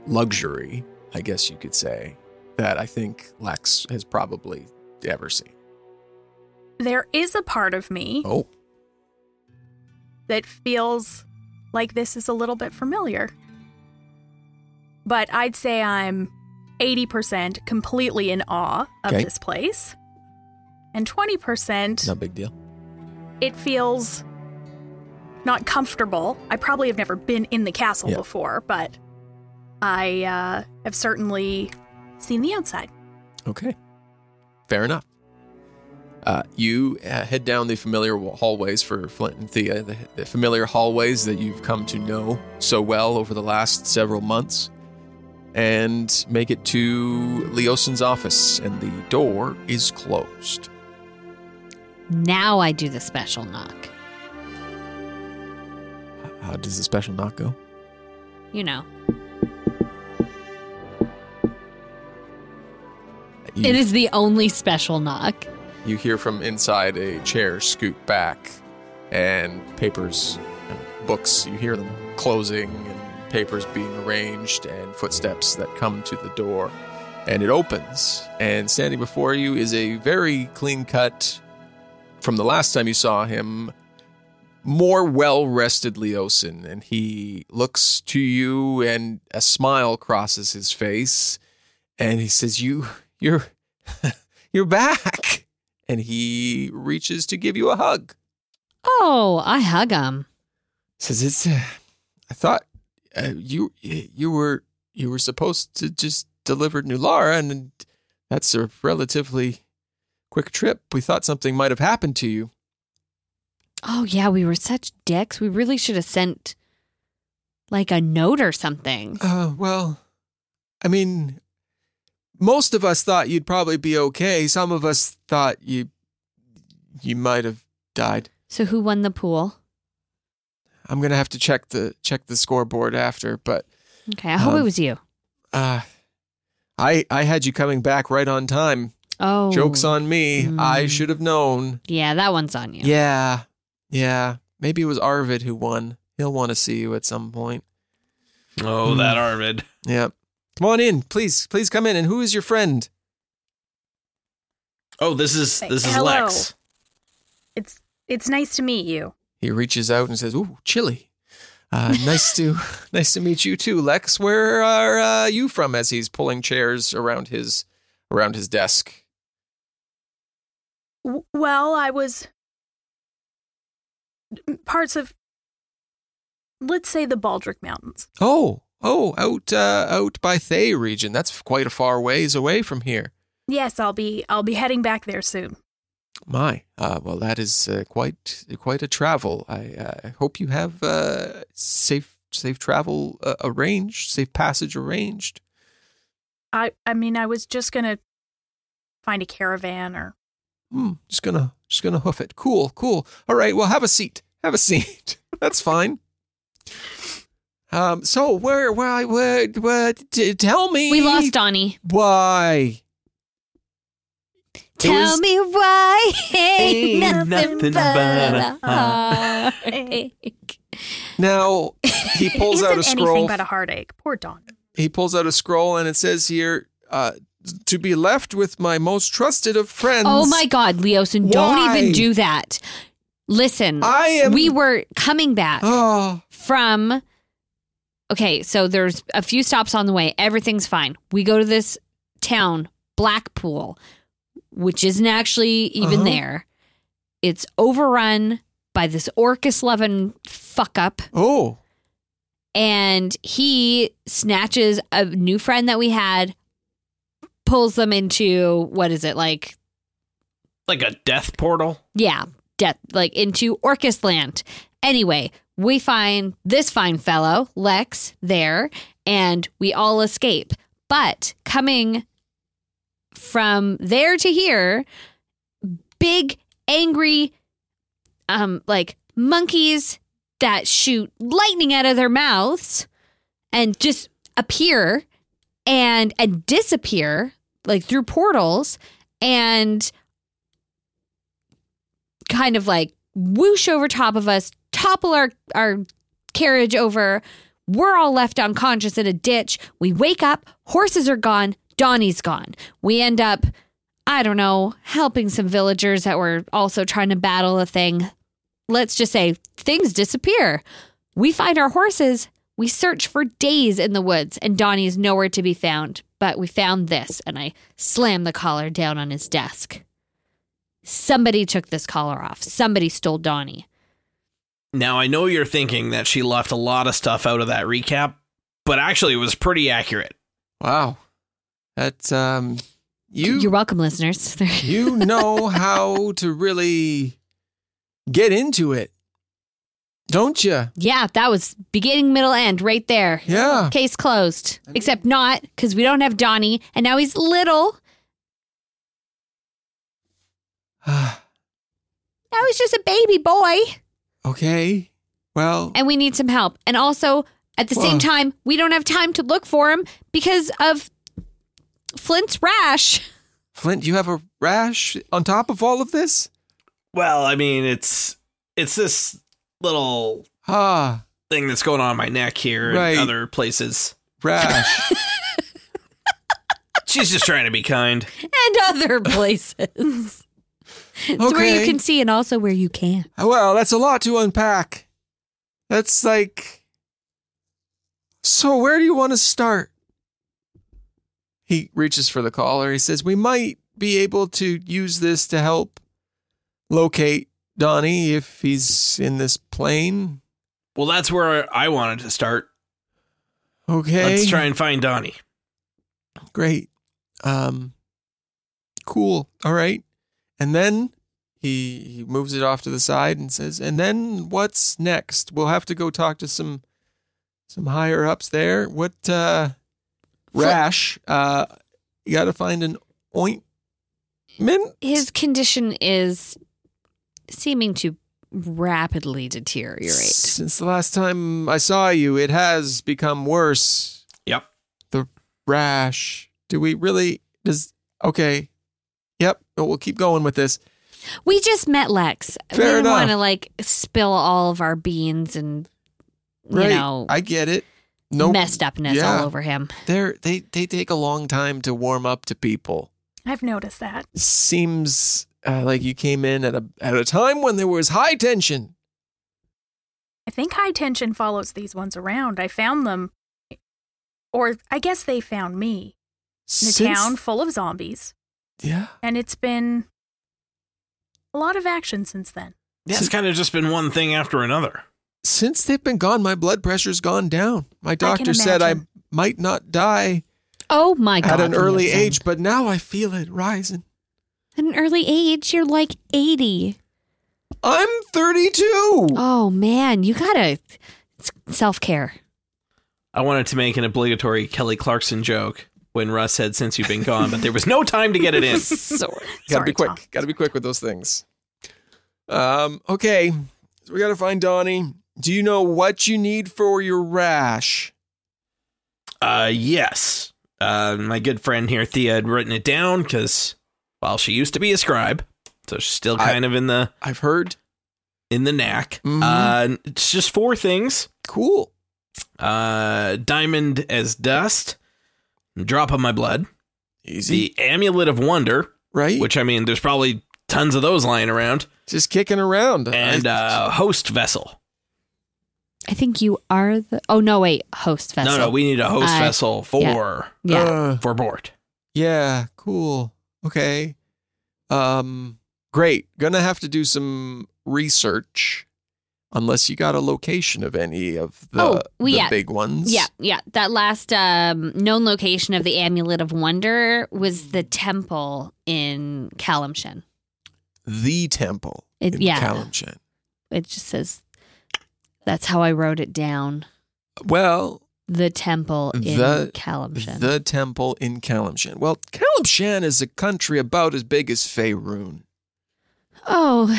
luxury, I guess you could say, that I think Lex has probably ever seen. There is a part of me Oh, that feels like this is a little bit familiar. But I'd say I'm 80% completely in awe of Okay. this place. And 20% no big deal. it feels not comfortable. I probably have never been in the castle Yeah. before, but I uh, have certainly seen the outside. Okay. Fair enough. Uh, you uh, head down the familiar hallways for Flint and Thea, the, the familiar hallways that you've come to know so well over the last several months, and make it to Leosin's office, and the door is closed. Now I do the special knock. How does the special knock go? You know, You, it is the only special knock. you hear from inside a chair scoot back, and papers and books. You hear them closing and papers being arranged, and footsteps that come to the door. And it opens, and standing before you is a very clean cut, from the last time you saw him, more well rested Leosin. And he looks to you, and a smile crosses his face, and he says, You, you're, [laughs] you're back and he reaches to give you a hug. Oh, I hug him. Says it's. Uh, I thought uh, you you were you were supposed to just deliver New Lara, and that's a relatively quick trip. We thought something might have happened to you. Oh yeah, we were such dicks. We really should have sent like a note or something. Uh, well, I mean, most of us thought you'd probably be okay. Some of us thought you you might have died. So who won the pool? I'm gonna have to check the check the scoreboard after, but Okay, I hope Um, it was you. uh, I I had you coming back right on time. Oh, Joke's on me. I Mm. should have known. Yeah, that one's on you. Yeah. Yeah. Maybe it was Arvid who won. He'll want to see you at some point. oh, Hmm. that Arvid. Yeah. Come on in, please. Please come in. And who is your friend? Oh, this is this is Hello. Lex. It's it's nice to meet you. He reaches out and says, "Ooh, chilly. Uh, nice to [laughs] [laughs] nice to meet you too, Lex. Where are uh, you from?" As he's pulling chairs around his around his desk. Well, I was parts of let's say the Baldric Mountains. Oh, oh, out uh, out by Thay region. That's quite a far ways away from here. Yes, I'll be I'll be heading back there soon. My, uh, well, that is uh, quite quite a travel. I uh, hope you have uh, safe safe travel uh, arranged, safe passage arranged. I I mean I was just gonna find a caravan or Hmm, just gonna just gonna hoof it. Cool, cool. All right, well, have a seat. Have a [laughs] seat. That's fine. Um. So where where where, where t- tell me We lost Donnie. why. Tell was- me why ain't Ain't nothing, nothing but but a a heartache. Now he [laughs] pulls out a scroll. anything but a heartache. Poor Don. he pulls out a scroll and it says here uh, to be left with my most trusted of friends. Oh my God, Leosin, don't even do that. Listen, I am. we were coming back Oh, from. Okay, so there's a few stops on the way. Everything's fine. We go to this town, Blackpool, which isn't actually even Uh-huh. there. It's overrun by this Orcus loving fuck up. oh, and he snatches a new friend that we had, pulls them into what is it like? Like a death portal. Yeah, death like into Orcus land. Anyway, we find this fine fellow Lex there, and we all escape. But coming from there to here, big angry, um, like monkeys that shoot lightning out of their mouths and just appear and and disappear like through portals and kind of like whoosh over top of us, topple our our carriage over. We're all left unconscious in a ditch. We wake up, horses are gone, Donnie's gone. We end up, I don't know, helping some villagers that were also trying to battle a thing. Let's just say things disappear. We find our horses. We search for days in the woods, and Donnie is nowhere to be found. But we found this, and I slammed the collar down on his desk. Somebody took this collar off. Somebody stole Donnie. Now I know you're thinking that she left a lot of stuff out of that recap, but actually it was pretty accurate. wow. That's, um, you You're welcome, listeners. [laughs] you know how to really get into it, don't you? yeah, that was beginning, middle, end right there. Yeah. Case closed. Except not because we don't have Donnie, and now he's little. [sighs] Now he's just a baby boy, okay. Well, and we need some help. And also, at the same time, we don't have time to look for him because of Flint's rash. Flint, you have a rash on top of all of this? Well, I mean, it's it's this little Ah, thing that's going on in my neck here Right. and other places. rash. [laughs] She's just trying to be kind. and other places. it's where you can see and also where you can't. Well, that's a lot to unpack. That's like. So, where do you want to start? He reaches for the collar. He says, We might be able to use this to help locate Donnie if he's in this plane. Well, that's where I wanted to start. Okay. Let's try and find Donnie. Great. Um cool. All right. And then he he moves it off to the side and says, "And then what's next? We'll have to go talk to some some higher ups there. What uh rash uh you got to find an ointment? His condition is seeming to rapidly deteriorate. Since the last time I saw you, it has become worse. Yep. The rash. Do we really does okay. Yep, we'll keep going with this. We just met Lex. we Fair didn't enough. want to like spill all of our beans and you Right. know I get it. No messed upness Yeah. all over him. They're they they take a long time to warm up to people. I've noticed that. Seems uh, like you came in at a at a time when there was high tension. I think high tension follows these ones around. I found them, or I guess they found me in a Since- town full of zombies, Yeah. and it's been a lot of action since then. Yeah, it's kind of just been one thing after another. Since they've been gone, my blood pressure's gone down. My doctor said I imagine. might not die Oh my god! at an early Leosin. age, but now I feel it rising. At an early age, you're like eighty. I'm 32. Oh man, you gotta self care. I wanted to make an obligatory Kelly Clarkson joke when Russ said, Since you've been gone, but there was no time to get it in. [laughs] Sorry. Gotta Sorry, be quick. Tom. Gotta be quick with those things. Um, okay. So we gotta find Donnie. Do you know what you need for your rash? Uh, yes. Uh, my good friend here, Thea, had written it down because, well, she used to be a scribe, so she's still I- kind of in the I've heard. in the knack. Mhm. Uh, it's just four things: Cool. uh, diamond as dust, drop of my blood, Easy. the amulet of wonder, right? which I mean, there's probably tons of those lying around, Just kicking around. and I- uh, host vessel. I think you are the. Oh no, wait, host vessel. No, no, we need a host Uh, vessel for Yeah. Uh, for board. yeah, cool. Okay. Um great. Gonna have to do some research unless you got a location of any of the, Oh, well, the yeah. big ones. Yeah, yeah. That last um, known location of the Amulet of Wonder was the temple in Calimshan. The temple It- in yeah. Calimshan. It just says that's how I wrote it down. Well, The temple in The- Calimshan. the temple in Calimshan. Well, Calimshan is a country about as big as Faerun. oh,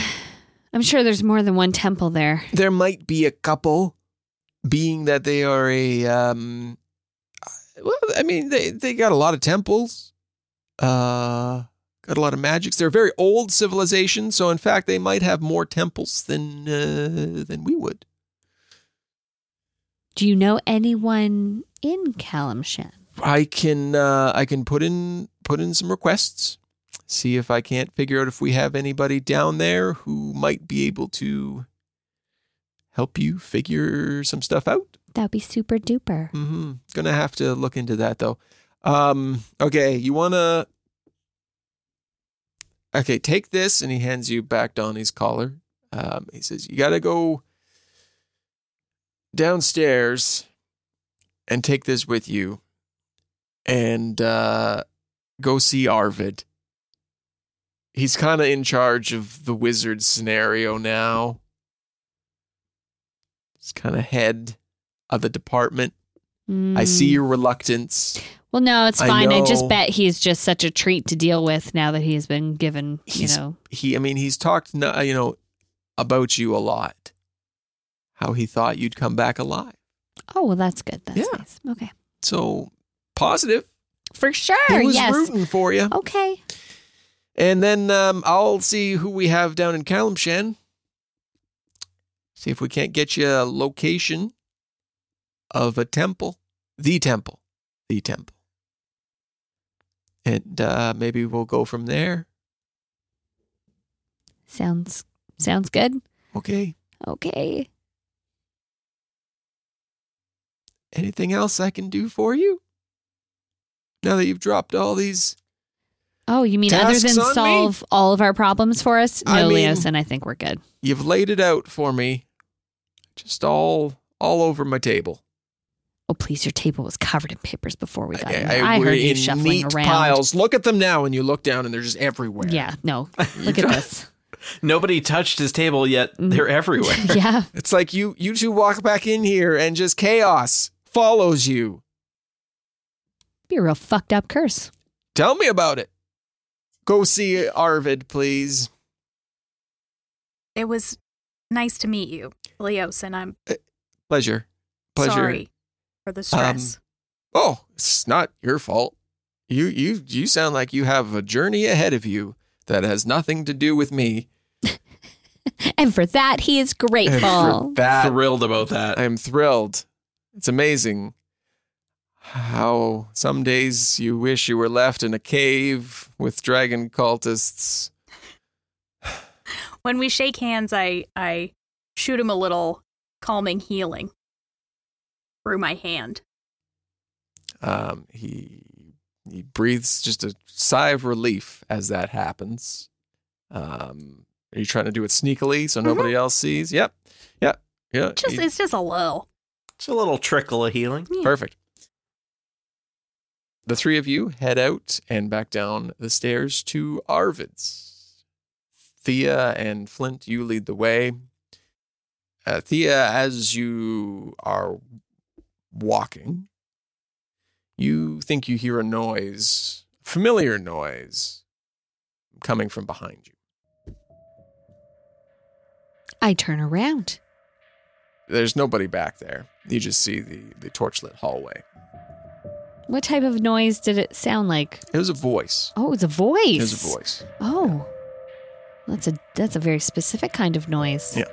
I'm sure there's more than one temple there. There might be a couple, being that they are a. Um, well, I mean, they they got a lot of temples. Uh, got a lot of magics. They're a very old civilization, so in fact, they might have more temples than uh, than we would. Do you know anyone in Calimshan? I can uh, I can put in put in some requests. See if I can't figure out if we have anybody down there who might be able to help you figure some stuff out. That'd be super duper. Mm-hmm. Gonna have to look into that though. Um, okay, you wanna Okay, take this and he hands you back Donnie's collar. Um, he says, You gotta go downstairs and take this with you and uh go see Arvid. He's kind of in charge of the wizard scenario now. He's kind of head of the department. I see Mm. your reluctance. Well, no, it's fine. I, know. just bet he's just such a treat to deal with now that he's been given, you He's- know. He, I mean, he's talked, you know, about you a lot. How he thought you'd come back alive. Oh, well, that's good. That's Yeah. nice. Okay. So positive. For sure. He was yes. rooting for you. Okay. And then um, I'll see who we have down in Calimshan. See if we can't get you a location of a temple, the temple, the temple, and uh, maybe we'll go from there. Sounds sounds good. Okay. Okay. Anything else I can do for you? Now that you've dropped all these, Oh, you mean other than on me? solve all of our problems for us? No, I mean- Leos, and I think we're good. you've laid it out for me, just all all over my table. Oh, please, your table was covered in papers before we got I, in. I- I heard you in shuffling neat around. piles. Look at them now, and you look down, and they're just everywhere. Yeah, no. [laughs] Look at this. Nobody touched his table yet. Mm. They're everywhere. [laughs] yeah. It's like you you two walk back in here, and just chaos follows you. Be a real fucked up curse. Tell me about it. Go see Arvid, please. It was nice to meet you, Leosin, I'm uh, Pleasure. Pleasure. sorry for the stress. Um, oh, it's not your fault. You you you sound like you have a journey ahead of you that has nothing to do with me. [laughs] And for that, he is And grateful. for that, Thrilled about that. I'm thrilled. It's amazing how some days you wish you were left in a cave with dragon cultists. [sighs] When we shake hands, I I shoot him a little calming healing through my hand. Um, he he breathes just a sigh of relief as that happens. Um, are you trying to do it sneakily so nobody else sees? Yep, yep, yeah. Just it's just a little. It's a little trickle of healing. Yeah. Perfect. The three of you head out and back down the stairs to Arvid's. Thea and Flint, you lead the way. Uh, Thea, as you are walking, you think you hear a noise, familiar noise, coming from behind you. I turn around. There's nobody back there. You just see the, the torchlit hallway. What type of noise did it sound like? It was a voice. Oh, it's a voice. It was a voice. Oh, that's a that's a very specific kind of noise. Yeah.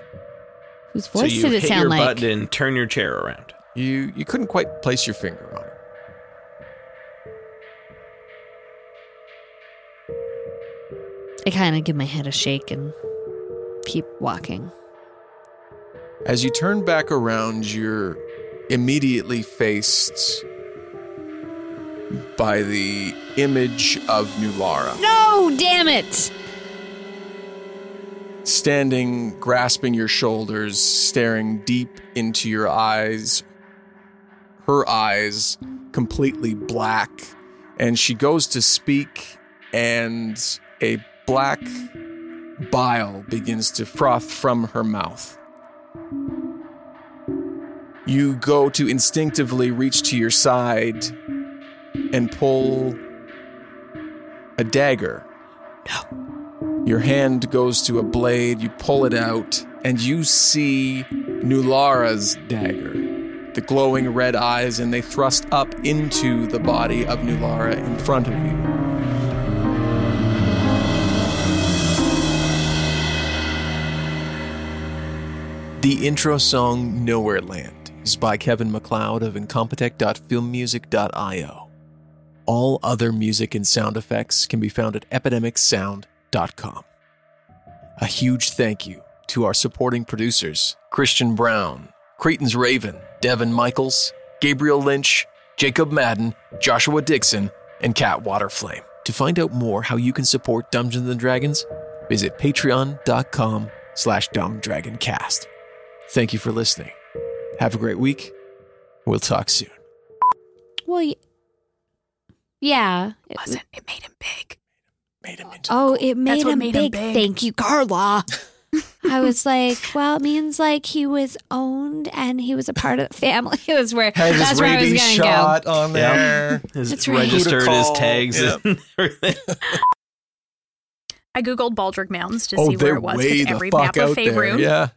Whose voice you did it hit sound your like? button and turn your chair around. You you couldn't quite place your finger on it. I kind of give my head a shake and keep walking. As you turn back around, you're immediately faced by the image of Nulara. No, damn it! Standing, grasping your shoulders, staring deep into your eyes. Her eyes completely black. And she goes to speak, and a black bile begins to froth from her mouth. You go to instinctively reach to your side and pull a dagger. No. Your hand goes to a blade, you pull it out, and you see Nulara's dagger. The glowing red eyes, and they thrust up into the body of Nulara in front of you. The intro song Nowhere Land is by Kevin MacLeod of incompetech.filmmusic.io. All other music and sound effects can be found at epidemicsound.com. A huge thank you to our supporting producers Christian Brown, Creighton's Raven, Devin Michaels, Gabriel Lynch, Jacob Madden, Joshua Dixon, and Cat Waterflame. To find out more how you can support Dungeons and Dragons, visit patreon.com slash dumbdragoncast. Thank you for listening. Have a great week. We'll talk soon. Well, yeah. It- Wasn't it made him big? Made him into oh, it made, him, made him big. big. Thank you, Carla. [laughs] I was like, well, it means like he was owned and he was a part of the family. [laughs] It was where Had that's his where I was going to shot on there. His That's right. registered Who his tags Yep. and [laughs] everything. I googled Baldric Mountains to oh, see where it was way because the every fuck map of out there. Faerun. Yeah.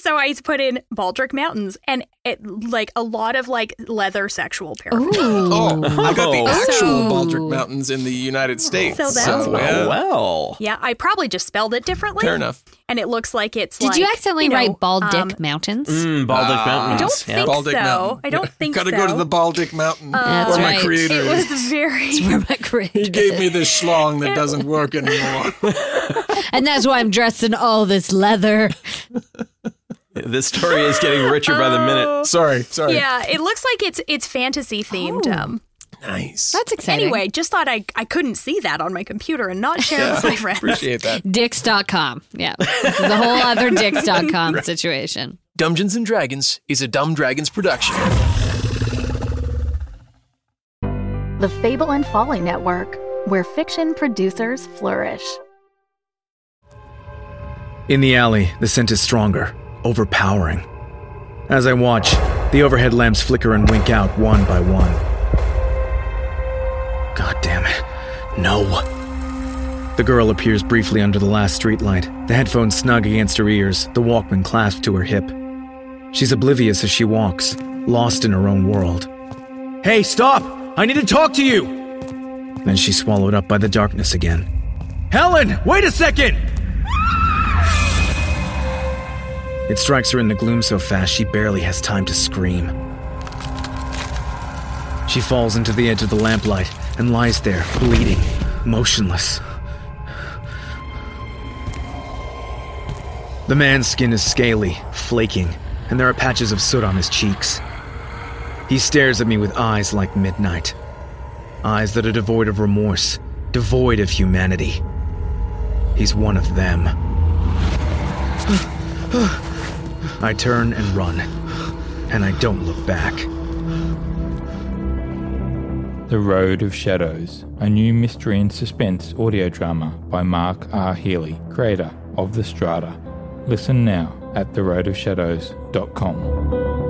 So I put in Baldric Mountains and it like a lot of like leather sexual paraphernalia. Ooh. Oh, I got the Oh. actual So- Baldric Mountains in the United States. So that's Oh, yeah. well. Yeah, I probably just spelled it differently. Fair enough. And it looks like it's Did like, you accidentally know, write Bald Dick um, Mountains? Mm, Baltic Ah. Mountains. I don't Yeah. think Baldic so. Mountain. I don't think Gotta so. go to the Baltic Mountain. Uh, That's where my right. creator It was is. very That's where my grade He gave me this schlong that doesn't work anymore. [laughs] and that's why I'm dressed in all this leather. [laughs] This story is getting richer by the minute. Oh. sorry, sorry. Yeah, it looks like it's it's fantasy themed. Oh. Um, Nice. That's exciting. anyway, just thought I I couldn't see that on my computer and not share it with my friends. Appreciate that. [laughs] Dicks.com. Yeah. This is a whole other [laughs] Dicks.com situation. Dungeons and Dragons is a Dumb Dragons production. The Fable and Folly Network, where fiction producers flourish. In the alley, the scent is stronger, overpowering. As I watch, the overhead lamps flicker and wink out one by one. God damn it. No. The girl appears briefly under the last streetlight, the headphones snug against her ears, the Walkman clasped to her hip. She's oblivious as she walks, lost in her own world. Hey, stop! I need to talk to you! Then she's swallowed up by the darkness again. Helen, wait a second! It strikes her in the gloom so fast she barely has time to scream. She falls into the edge of the lamplight and lies there, bleeding, motionless. The man's skin is scaly, flaking, and there are patches of soot on his cheeks. He stares at me with eyes like midnight. Eyes that are devoid of remorse, devoid of humanity. He's one of them. I turn and run, and I don't look back. The Road of Shadows, a new mystery and suspense audio drama by Mark R. Healy, creator of The Strata. Listen now at theroadofshadows.com.